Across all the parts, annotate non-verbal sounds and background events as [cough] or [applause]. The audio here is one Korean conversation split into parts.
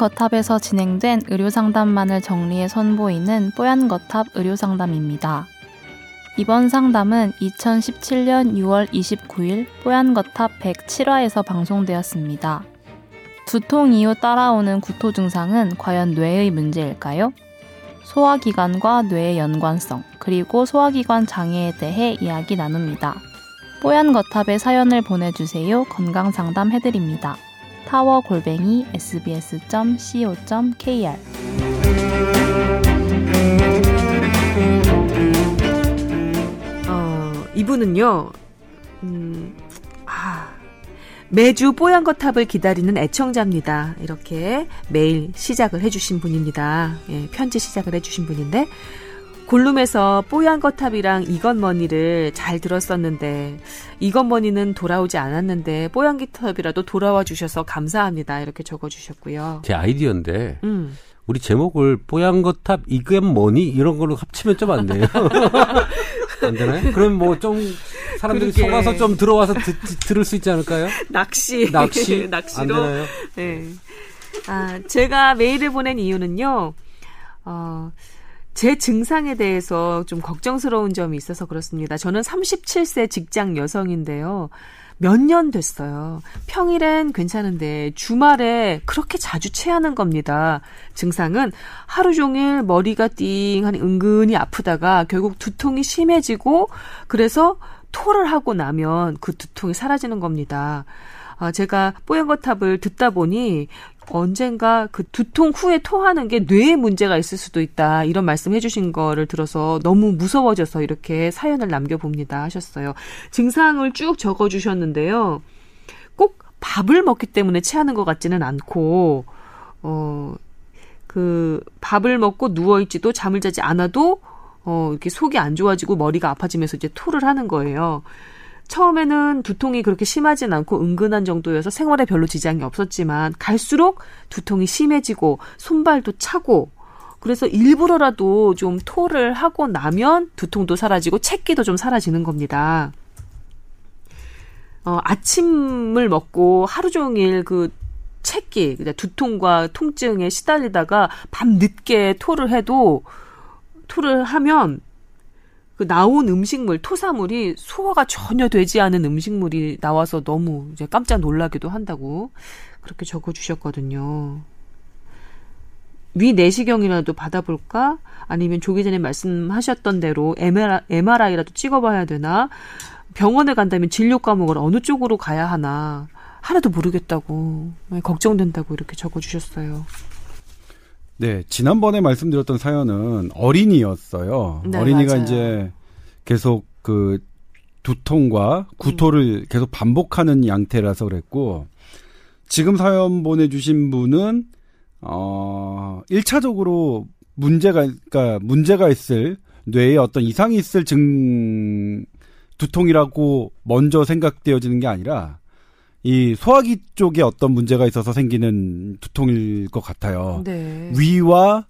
거탑에서 진행된 의료상담만을 정리해 선보이는 뽀얀 거탑 의료상담입니다. 이번 상담은 2017년 6월 29일 뽀얀 거탑 107화에서 방송되었습니다. 두통 이후 따라오는 구토 증상은 과연 뇌의 문제일까요? 소화기관과 뇌의 연관성, 그리고 소화기관 장애에 대해 이야기 나눕니다. 뽀얀 거탑에 사연을 보내주세요. 건강 상담 해드립니다. 타워 골뱅이 sbs.co.kr 어, 이분은요, 음, 아, 매주 뽀얀 거탑을 기다리는 애청자입니다. 이렇게 매일 시작을 해주신 분입니다. 예, 편지 시작을 해주신 분인데, 골룸에서 뽀얀 거탑이랑 이건 머니를 잘 들었었는데 이건 머니는 돌아오지 않았는데 뽀얀 기탑이라도 돌아와 주셔서 감사합니다. 이렇게 적어 주셨고요. 제 아이디어인데 음. 우리 제목을 뽀얀 거탑 이건 머니 이런 걸로 합치면 좀 안 돼요. [laughs] 안 되나요? 그럼 뭐 좀 사람들이 그러게. 속아서 좀 들어와서 듣, 들을 수 있지 않을까요? 낚시. 낚시. [laughs] 낚시로. 안 되나요? 네. 아, 제가 메일을 보낸 이유는요. 어, 제 증상에 대해서 좀 걱정스러운 점이 있어서 그렇습니다. 저는 37세 직장 여성인데요. 몇 년 됐어요. 평일엔 괜찮은데 주말에 그렇게 자주 체하는 겁니다. 증상은 하루 종일 머리가 띵하니 은근히 아프다가 결국 두통이 심해지고 그래서 토를 하고 나면 그 두통이 사라지는 겁니다. 아, 제가 뽀얀거탑을 듣다 보니 언젠가 그 두통 후에 토하는 게 뇌에 문제가 있을 수도 있다. 이런 말씀 해주신 거를 들어서 너무 무서워져서 이렇게 사연을 남겨봅니다. 하셨어요. 증상을 쭉 적어주셨는데요. 꼭 밥을 먹기 때문에 체하는 것 같지는 않고, 어, 그 밥을 먹고 누워있지도 잠을 자지 않아도 어, 이렇게 속이 안 좋아지고 머리가 아파지면서 이제 토를 하는 거예요. 처음에는 두통이 그렇게 심하진 않고 은근한 정도여서 생활에 별로 지장이 없었지만 갈수록 두통이 심해지고 손발도 차고 그래서 일부러라도 좀 토를 하고 나면 두통도 사라지고 채기도 좀 사라지는 겁니다. 어, 아침을 먹고 하루 종일 그 채기, 두통과 통증에 시달리다가 밤 늦게 토를 해도 토를 하면 그 나온 음식물, 토사물이 소화가 전혀 되지 않은 음식물이 나와서 너무 이제 깜짝 놀라기도 한다고 그렇게 적어 주셨거든요. 위 내시경이라도 받아볼까? 아니면 조기 전에 말씀하셨던 대로 MRI라도 찍어봐야 되나? 병원에 간다면 진료 과목을 어느 쪽으로 가야 하나? 하나도 모르겠다고, 네, 걱정된다고 이렇게 적어주셨어요. 네, 지난번에 말씀드렸던 사연은 어린이였어요. 네, 어린이가 맞아요. 이제 계속 그 두통과 구토를 음. 계속 반복하는 양태라서 그랬고 지금 사연 보내주신 분은 어 1차적으로 문제가 그러니까 문제가 있을 뇌에 어떤 이상이 있을 증 두통이라고 먼저 생각되어지는 게 아니라 이 소화기 쪽에 어떤 문제가 있어서 생기는 두통일 것 같아요. 네. 위와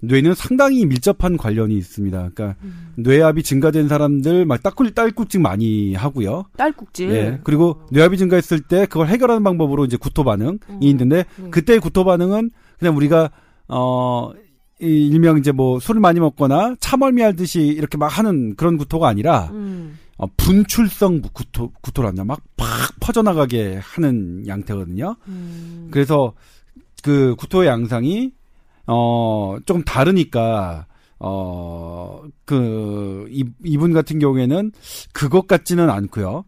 뇌는 상당히 밀접한 관련이 있습니다. 그러니까 음. 뇌압이 증가된 사람들 막 딸꾹 딸꾹질 많이 하고요. 딸꾹질. 예. 그리고 뇌압이 증가했을 때 그걸 해결하는 방법으로 이제 구토 반응이 음. 있는데 네. 그때 구토 반응은 그냥 우리가 어 일명 이제 뭐 술을 많이 먹거나 차멀미 하듯이 이렇게 막 하는 그런 구토가 아니라 음. 어, 분출성 구토, 구토란다. 막 팍 퍼져나가게 하는 양태거든요. 음. 그래서 그 구토의 양상이, 어, 조금 다르니까, 어, 그, 이, 이분 같은 경우에는 그것 같지는 않고요.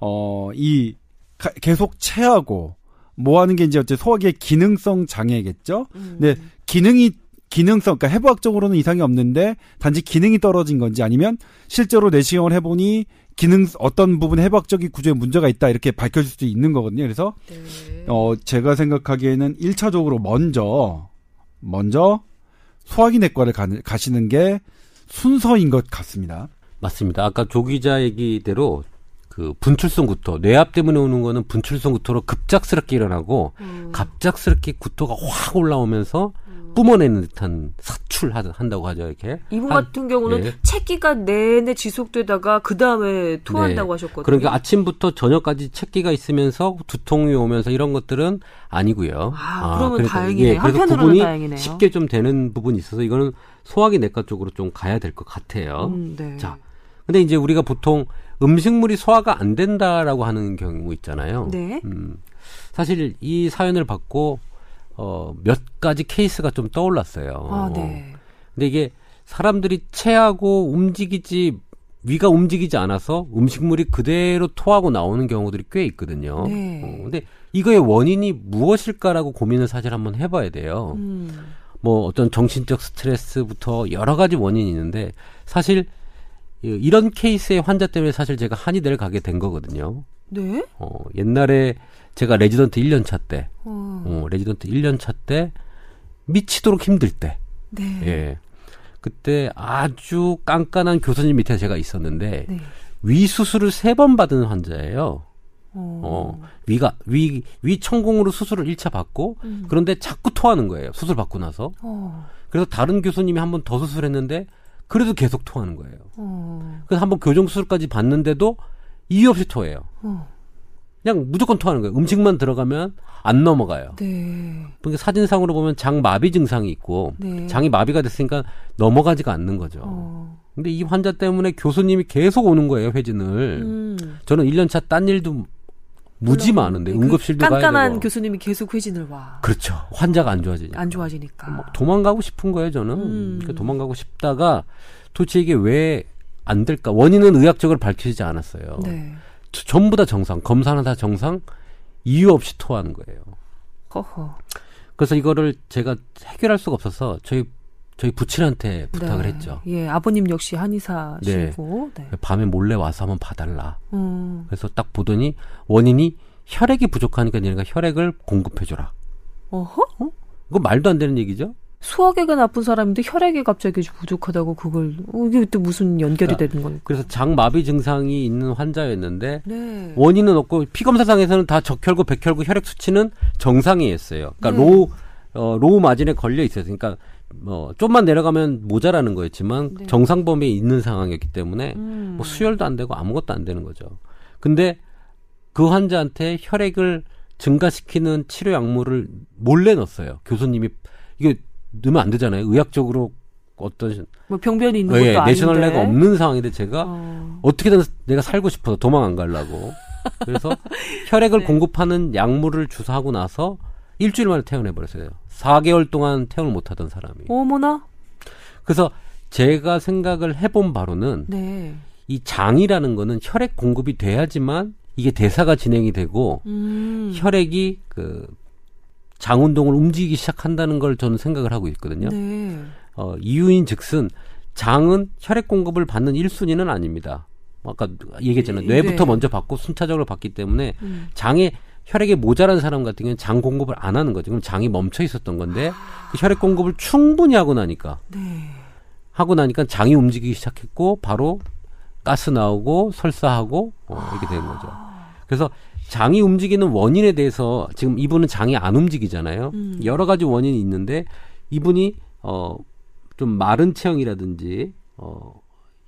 어, 이, 가, 계속 체하고, 뭐 하는 게 이제 어째 소화기의 기능성 장애겠죠? 음. 근데 기능이 기능성, 그러니까 해부학적으로는 이상이 없는데 단지 기능이 떨어진 건지 아니면 실제로 내시경을 해보니 기능 어떤 부분 해부학적인 구조에 문제가 있다 이렇게 밝혀질 수도 있는 거거든요. 그래서 네. 어 제가 생각하기에는 1차적으로 먼저 먼저 소화기 내과를 가, 가시는 게 순서인 것 같습니다. 맞습니다. 아까 조 기자 얘기대로 그 분출성 구토, 뇌압 때문에 오는 거는 분출성 구토로 급작스럽게 일어나고 음. 갑작스럽게 구토가 확 올라오면서 뿜어내는 듯한 사출한다고 하죠 이렇게. 이분 한- 같은 경우는 예. 채기가 내내 지속되다가 그 다음에 토한다고 네. 하셨거든요. 그러니까 아침부터 저녁까지 채기가 있으면서 두통이 오면서 이런 것들은 아니고요. 아, 그러면 다행이네요. 그래서 한편으로는 구분이 다행이네요. 쉽게 좀 되는 부분이 있어서 이거는 소화기 내과 쪽으로 좀 가야 될 것 같아요. 음, 네. 자, 근데 이제 우리가 보통 음식물이 소화가 안 된다라고 하는 경우 있잖아요. 네. 음, 사실 이 사연을 받고 어, 몇 가지 케이스가 좀 떠올랐어요. 아, 네. 근데 이게 사람들이 체하고 움직이지 위가 움직이지 않아서 음식물이 그대로 토하고 나오는 경우들이 꽤 있거든요. 네. 어, 근데 이거의 원인이 무엇일까라고 고민을 사실 한번 해봐야 돼요. 음. 뭐 어떤 정신적 스트레스부터 여러 가지 원인이 있는데 사실 이- 이런 케이스의 환자 때문에 사실 제가 한의대를 가게 된 거거든요. 네. 어, 옛날에 제가 레지던트 1년 차 때, 어. 어, 레지던트 1년 차 때 미치도록 힘들 때, 네. 예. 그때 아주 깐깐한 교수님 밑에 제가 있었는데 네. 위 수술을 세 번 받은 환자예요. 어. 어, 위가 위, 위 천공으로 수술을 1차 받고 음. 그런데 자꾸 토하는 거예요. 수술 받고 나서. 어. 그래서 다른 교수님이 한 번 더 수술했는데 그래도 계속 토하는 거예요. 어. 그래서 한 번 교정 수술까지 받는데도 이유 없이 토해요. 어. 그냥 무조건 토하는 거예요. 음식만 들어가면 안 넘어가요. 네. 그러니까 사진상으로 보면 장 마비 증상이 있고 네. 장이 마비가 됐으니까 넘어가지가 않는 거죠. 어. 근데 이 환자 때문에 교수님이 계속 오는 거예요, 회진을. 음. 저는 1년차 딴 일도 무지 많은데 그 응급실도 가야 깐깐한. 교수님이 계속 회진을 와. 그렇죠. 환자가 안 좋아지니까. 안 좋아지니까. 막 도망가고 싶은 거예요, 저는. 음. 그러니까 도망가고 싶다가 도대체 이게 왜 안 될까? 원인은 의학적으로 밝혀지지 않았어요. 네. 저- 전부 다 정상, 검사는 다 정상, 이유 없이 토하는 거예요. 허허. 그래서 이거를 제가 해결할 수가 없어서 저희 저희 부친한테 부탁을 네. 했죠. 예, 아버님 역시 한의사시고. 네. 밤에 몰래 와서 한번 봐달라. 음. 그래서 딱 보더니 원인이 혈액이 부족하니까 얘네가 혈액을 공급해줘라. 어허? 이거 말도 안 되는 얘기죠? 소화기가 나쁜 사람인데 혈액이 갑자기 부족하다고 그걸 어, 이게 또 무슨 연결이 그러니까 되는 겁니까? 그래서 장마비 증상이 있는 환자였는데 네. 원인은 없고 피 검사상에서는 다 적혈구, 백혈구 혈액 수치는 정상이었어요. 그러니까 네. low 어, low margin에 걸려 있어요. 그러니까 뭐 좀만 내려가면 모자라는 거였지만 네. 정상 범위에 있는 상황이었기 때문에 음. 뭐 수혈도 안 되고 아무것도 안 되는 거죠. 근데 그 환자한테 혈액을 증가시키는 치료 약물을 몰래 넣었어요. 교수님이 이게 넣으면 안 되잖아요. 의학적으로 어떤 뭐 병변이 있는 예, 것도 아닌데. 내셔널레가 없는 상황인데 제가 어. 어떻게든 내가 살고 싶어서 도망 안 가려고. 그래서 [laughs] 혈액을 네. 공급하는 약물을 주사하고 나서 일주일 만에 퇴원해 버렸어요. 4개월 동안 퇴원을 못 하던 사람이. 어머나. 그래서 제가 생각을 해본 바로는 네. 이 장이라는 거는 혈액 공급이 돼야지만 이게 대사가 진행이 되고 음. 혈액이 그 장 운동을 움직이기 시작한다는 걸 저는 생각을 하고 있거든요. 네. 어, 이유인 즉슨 장은 혈액 공급을 받는 1순위는 아닙니다. 아까 얘기했잖아요. 네. 뇌부터 먼저 받고 순차적으로 받기 때문에 음. 장에 혈액이 모자란 사람 같은 경우는 장 공급을 안 하는 거죠. 그럼 장이 멈춰 있었던 건데 그 혈액 공급을 충분히 하고 나니까 네. 하고 나니까 장이 움직이기 시작했고 바로 가스 나오고 설사하고 어, 이렇게 된 거죠. 그래서 장이 움직이는 원인에 대해서 지금 이분은 장이 안 움직이잖아요. 음. 여러 가지 원인이 있는데 이분이 어 좀 마른 체형이라든지 어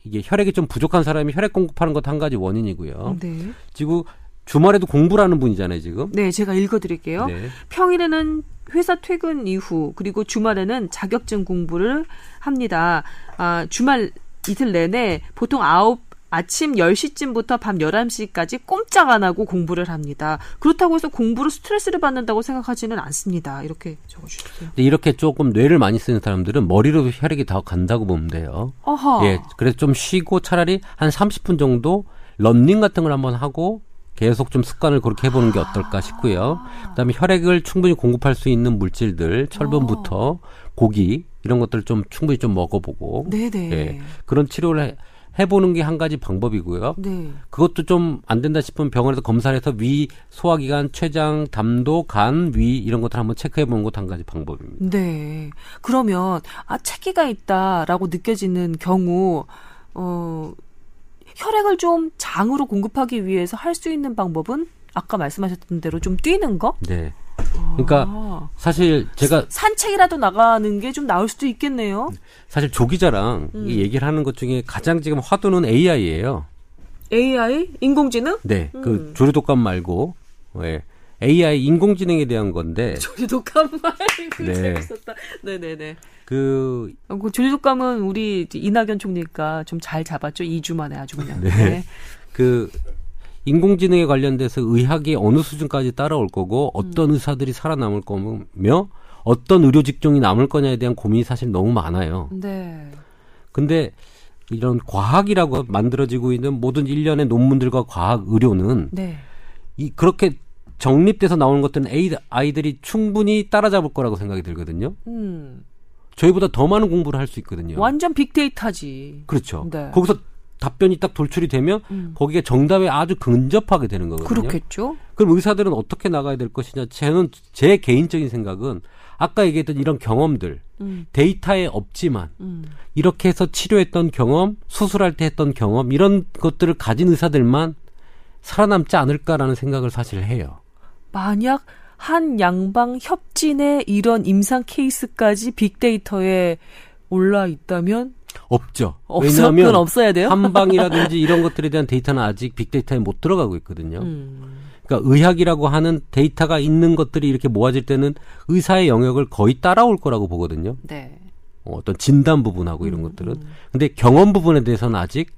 이게 혈액이 좀 부족한 사람이 혈액 공급하는 것도 한 가지 원인이고요. 네. 지금 주말에도 공부를 하는 분이잖아요, 지금. 네, 제가 읽어 드릴게요. 네. 평일에는 회사 퇴근 이후 그리고 주말에는 자격증 공부를 합니다. 아, 주말 이틀 내내 보통 아홉 아침 10시쯤부터 밤 11시까지 꼼짝 안 하고 공부를 합니다. 그렇다고 해서 공부로 스트레스를 받는다고 생각하지는 않습니다. 이렇게 적어주셨어요. 근데 이렇게 조금 뇌를 많이 쓰는 사람들은 머리로 혈액이 다 간다고 보면 돼요. 어허. 예, 그래서 좀 쉬고 차라리 한 30분 정도 런닝 같은 걸 한번 하고 계속 좀 습관을 그렇게 해보는 게 어떨까 싶고요. 그다음에 혈액을 충분히 공급할 수 있는 물질들, 철분부터 고기 이런 것들을 좀 충분히 좀 먹어보고 네네. 예, 그런 치료를 해, 해보는 게 한 가지 방법이고요. 네. 그것도 좀 안 된다 싶으면 병원에서 검사를 해서 위, 소화기관, 췌장, 담도, 간, 위 이런 것들 한번 체크해 보는 것도 한 가지 방법입니다. 네. 그러면 아 체기가 있다라고 느껴지는 경우 어 혈액을 좀 장으로 공급하기 위해서 할 수 있는 방법은 아까 말씀하셨던 대로 좀 뛰는 거? 네. 그러니까 아. 사실 제가 산책이라도 나가는 게 좀 나을 수도 있겠네요. 사실 조 기자랑 음. 이 얘기를 하는 것 중에 가장 지금 화두는 AI예요. AI 인공지능 네, 음. 그 조류독감 말고 예, AI 인공지능에 대한 건데 [laughs] 조류 독감 말 네. 재밌었다. 네네네. 그 어, 그 조류 독감은 우리 이낙연 총리가 좀 잘 잡았죠. 2주 만에 아주 그냥. 네. 그 인공지능에 관련돼서 의학이 어느 수준까지 따라올 거고 어떤 음. 의사들이 살아남을 거며 어떤 의료 직종이 남을 거냐에 대한 고민이 사실 너무 많아요. 네. 근데 이런 과학이라고 만들어지고 있는 모든 일련의 논문들과 과학 의료는 네. 이 그렇게 정립돼서 나오는 것들은 에이- 아이들이 충분히 따라잡을 거라고 생각이 들거든요. 음. 저희보다 더 많은 공부를 할 수 있거든요. 완전 빅데이터지. 그렇죠. 네. 거기서 답변이 딱 돌출이 되면 음. 거기에 정답에 아주 근접하게 되는 거거든요. 그렇겠죠. 그럼 의사들은 어떻게 나가야 될 것이냐? 저는 제 개인적인 생각은 아까 얘기했던 이런 경험들 음. 데이터에 없지만 음. 이렇게 해서 치료했던 경험, 수술할 때 했던 경험 이런 것들을 가진 의사들만 살아남지 않을까라는 생각을 사실 해요. 만약 한 양방 협진의 이런 임상 케이스까지 빅데이터에 올라 있다면 없죠. 왜냐하면 없어야 돼요. 한방이라든지 이런 것들에 대한 데이터는 아직 빅데이터에 못 들어가고 있거든요. 음. 그러니까 의학이라고 하는 데이터가 있는 것들이 이렇게 모아질 때는 의사의 영역을 거의 따라올 거라고 보거든요. 네. 어, 어떤 진단 부분하고 이런 음, 것들은. 음. 근데 경험 부분에 대해서는 아직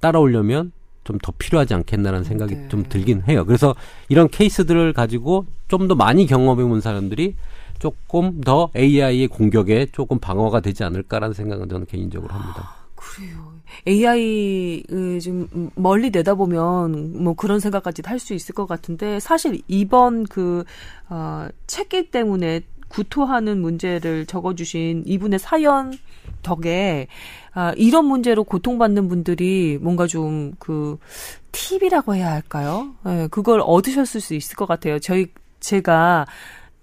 따라오려면 좀 더 필요하지 않겠나라는 생각이 네. 좀 들긴 해요. 그래서 이런 케이스들을 가지고 좀 더 많이 경험해 본 사람들이 조금 더 AI의 공격에 조금 방어가 되지 않을까라는 생각은 저는 개인적으로 합니다. 그래요. AI 그 지금 멀리 내다보면 뭐 그런 생각까지 할 수 있을 것 같은데 사실 이번 그 어, 책기 때문에 구토하는 문제를 적어주신 이분의 사연 덕에 아, 이런 문제로 고통받는 분들이 뭔가 좀 그 팁이라고 해야 할까요? 예, 그걸 얻으셨을 수 있을 것 같아요. 저희 제가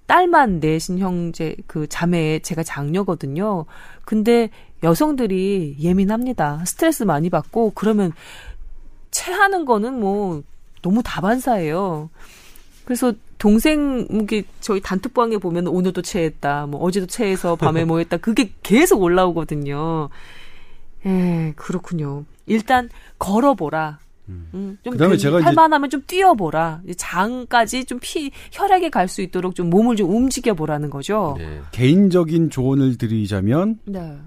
딸만 내신 형제 그 자매의 제가 장녀거든요. 근데 여성들이 예민합니다. 스트레스 많이 받고 그러면 체하는 거는 뭐 너무 다반사예요. 그래서 동생 이게 저희 단톡방에 보면 오늘도 체했다. 뭐 어제도 체해서 밤에 [laughs] 뭐 했다. 그게 계속 올라오거든요. 예, 그렇군요. 일단 걸어보라. 음, 좀 그다음에 그 제가 이제- 할만하면 좀 뛰어보라. 장까지 좀 피 혈액이 갈수 있도록 좀 몸을 좀 움직여 보라는 거죠. 네. 개인적인 조언을 드리자면 네.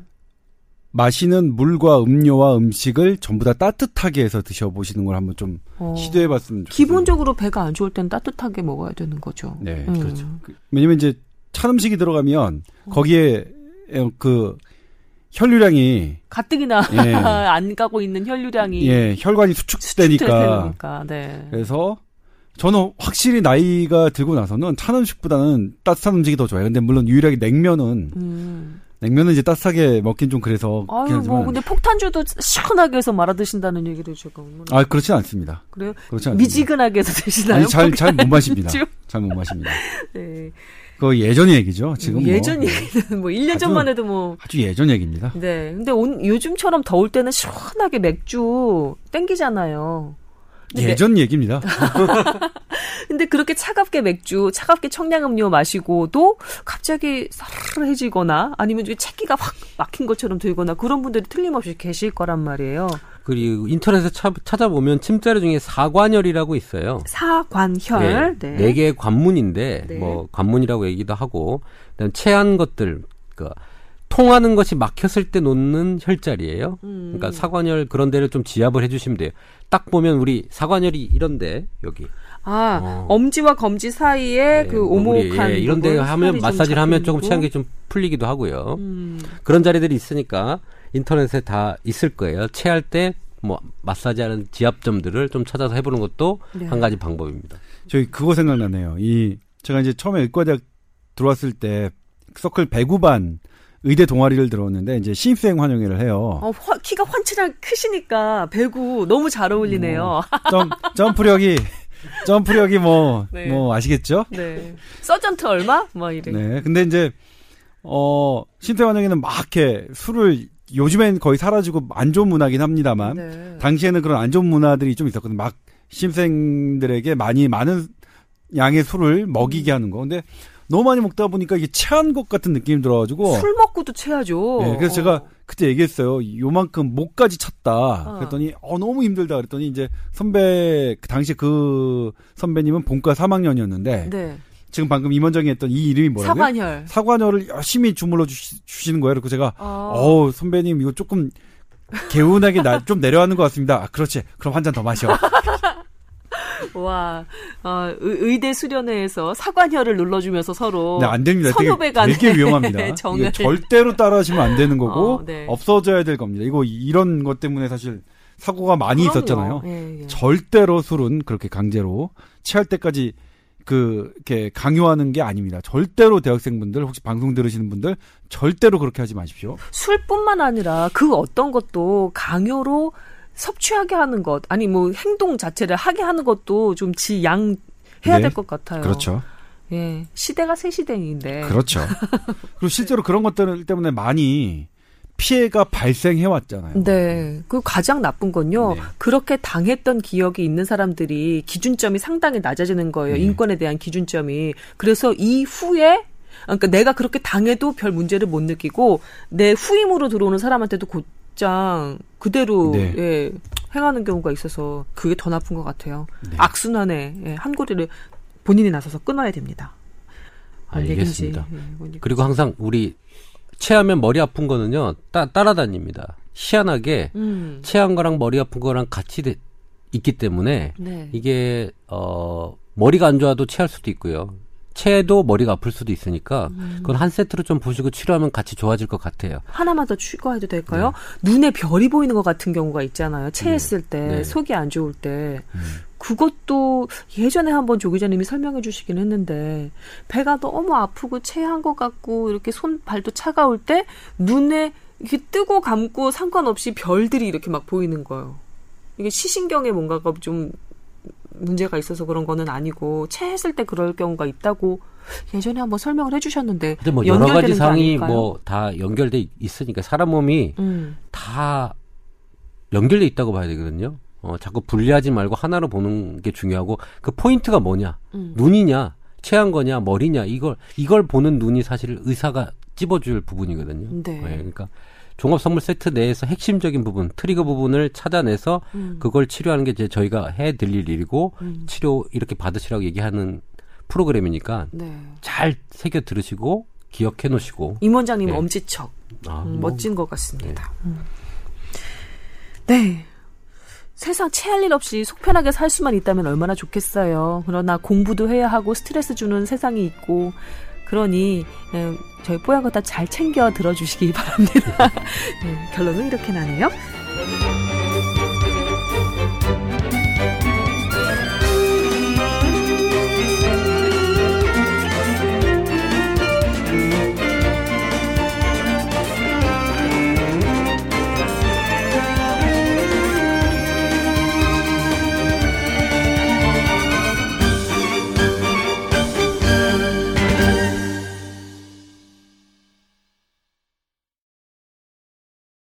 마시는 물과 음료와 음식을 전부 다 따뜻하게 해서 드셔보시는 걸 한번 좀 어. 시도해봤으면 좋겠어요. 기본적으로 배가 안 좋을 땐 따뜻하게 먹어야 되는 거죠. 네, 음. 그렇죠. 왜냐면 이제 찬 음식이 들어가면 거기에 그 혈류량이 가뜩이나 예. [laughs] 안 가고 있는 혈류량이 예 혈관이 수축되니까. 네. 그래서 저는 확실히 나이가 들고 나서는 찬 음식보다는 따뜻한 음식이 더 좋아요. 근데 물론 유일하게 냉면은 음. 냉면은 이제 따뜻하게 먹긴 좀 그래서 아유, 뭐 근데 폭탄주도 시원하게 해서 말아 드신다는 얘기를 제가 아 그렇진 않습니다. 그래요? 그렇지 않습니다. 미지근하게 해서 드시나요? 아니 잘잘 못 마십니다. 잘 못 마십니다. [laughs] 네. 그거 예전 얘기죠. 지금 뭐, 예전 얘기는 뭐 1년 아주- 전만 해도 뭐 아주 예전 얘기입니다. 네. 근데 온, 요즘처럼 더울 때는 시원하게 맥주 땡기잖아요. 예전 얘기입니다. [laughs] 근데 그렇게 차갑게 맥주, 차갑게 청량음료 마시고도 갑자기 사르르해지거나 아니면 좀 채기가 확 막힌 것처럼 들거나 그런 분들이 틀림없이 계실 거란 말이에요. 그리고 인터넷에 차- 찾아보면 침자리 중에 사관열이라고 있어요. 사관혈. 네, 네. 네 개의 관문인데 네. 뭐 관문이라고 얘기도 하고 그다음 체한 것들 그 통하는 것이 막혔을 때 놓는 혈자리예요. 음. 그러니까 사관열 그런 데를 좀 지압을 해 주시면 돼요. 딱 보면 우리 사관열이 이런데 여기 아, 어. 엄지와 검지 사이에 네, 그뭐 오목한 예, 이런 데 부분, 하면 마사지를 하면 조금. 체한 게 좀 풀리기도 하고요. 음. 그런 자리들이 있으니까 인터넷에 다 있을 거예요. 체할 때 뭐 마사지하는 지압점들을 좀 찾아서 해보는 것도 네. 한 가지 방법입니다. 저희 그거 생각나네요. 이 제가 이제 처음에 의과대학 들어왔을 때 서클 배구반 의대 동아리를 들어왔는데 이제 신입생 환영회를 해요. 어, 화- 키가 환치랑 크시니까 배구 너무 잘 어울리네요. 점, 점프력이 점프력이 뭐 [laughs] 뭐 네. 아시겠죠? 네. 서전트 얼마? 뭐 이래. 네. 근데 이제 어 신입생 환영회는 막 이렇게 술을 요즘엔 거의 사라지고 안 좋은 문화긴 합니다만 네. 당시에는 그런 안 좋은 문화들이 좀 있었거든요. 막 신입생들에게 많이 많은 양의 술을 먹이게 하는 거. 근데 너무 많이 먹다 보니까 이게 체한 것 같은 느낌이 들어가지고. 술 먹고도 체하죠. 네, 그래서 어. 제가 그때 얘기했어요. 요만큼 목까지 찼다. 어. 그랬더니 어 너무 힘들다. 그랬더니 이제 선배 그 당시 그 선배님은 본과 3학년이었는데 네. 지금 방금 임원장이 했던 이 이름이 뭐라고요? 사관혈. 사관혈을 열심히 주물러 주시, 주시는 거예요. 그리고 제가 어. 어 선배님 이거 조금 개운하게 나, 좀 내려가는 것 같습니다. 아, 그렇지. 그럼 한 잔 더 마셔. [laughs] 와, 어, 의- 의대 수련회에서 사관혈을 눌러주면서 서로 네, 안 됩니다. 되게, 선후배 되게 위험합니다. [laughs] 정을. 이게 절대로 따라하시면 안 되는 거고 어, 네. 없어져야 될 겁니다. 이거 이런 것 때문에 사실 사고가 많이 그럼요. 있었잖아요. 예, 예. 절대로 술은 그렇게 강제로 취할 때까지 그 이렇게 강요하는 게 아닙니다. 절대로 대학생분들 혹시 방송 들으시는 분들 절대로 그렇게 하지 마십시오. 술뿐만 아니라 그 어떤 것도 강요로 섭취하게 하는 것, 아니 뭐 행동 자체를 하게 하는 것도 좀 지양 해야 네. 될것 같아요. 그렇죠. 예, 시대가 새 시대인데. 그렇죠. [laughs] 그리고 실제로 그런 것들 때문에 많이 피해가 발생해 왔잖아요. 네. 그 가장 나쁜 건요. 네. 그렇게 당했던 기억이 있는 사람들이 기준점이 상당히 낮아지는 거예요. 네. 인권에 대한 기준점이. 그래서 이후에 그러니까 내가 그렇게 당해도 별 문제를 못 느끼고 내 후임으로 들어오는 사람한테도 곧장 그대로 네. 예, 행하는 경우가 있어서 그게 더 나쁜 것 같아요. 네. 악순환의 예, 한 고리를 본인이 나서서 끊어야 됩니다. 뭔 알겠습니다. 예. 그리고 항상 우리 체하면 머리 아픈 거는요 따, 따라다닙니다. 희한하게 음, 체한 거랑 머리 아픈 거랑 같이 돼- 있기 때문에 네. 이게 어 머리가 안 좋아도 체할 수도 있고요. 체도 머리가 아플 수도 있으니까 음. 그건 한 세트로 좀 보시고 치료하면 같이 좋아질 것 같아요. 하나만 더 추가해도 될까요? 눈에 별이 보이는 것 같은 경우가 있잖아요. 체했을 때, 네. 속이 안 좋을 때. 그것도 예전에 한번 조 기자님이 설명해 주시긴 했는데, 배가 너무 아프고 체한 것 같고, 이렇게 손, 발도 차가울 때, 눈에 이렇게 뜨고 감고 상관없이 별들이 이렇게 막 보이는 거예요. 이게 시신경에 뭔가가 좀 문제가 있어서 그런 거는 아니고, 체했을 때 그럴 경우가 있다고 예전에 한번 설명을 해 주셨는데, 근데 뭐 여러 가지 상이? 뭐 다 연결돼 있으니까 사람 몸이 음. 다 연결돼 있다고 봐야 되거든요. 어, 자꾸 분리하지 말고 하나로 보는 게 중요하고 그 포인트가 뭐냐? 음. 눈이냐, 체한 거냐, 머리냐 이걸 이걸 보는 눈이 사실 의사가 찝어줄 부분이거든요. 네. 예, 그러니까 종합 선물 세트 내에서 핵심적인 부분, 트리거 부분을 찾아내서 음. 그걸 치료하는 게 이제 저희가 해 드릴 일이고 음. 치료 이렇게 받으시라고 얘기하는 프로그램이니까 네. 잘 새겨 들으시고 기억해 놓으시고 임 원장님 네. 엄지척 아, 음, 뭐 멋진 것 같습니다. 음. 네. 세상 체할 일 없이 속 편하게 살 수만 있다면 얼마나 좋겠어요. 그러나 공부도 해야 하고 스트레스 주는 세상이 있고 그러니 에, 저희 뽀얀 거 다 잘 챙겨 들어주시기 [laughs] 바랍니다. 네, 결론은 이렇게 나네요.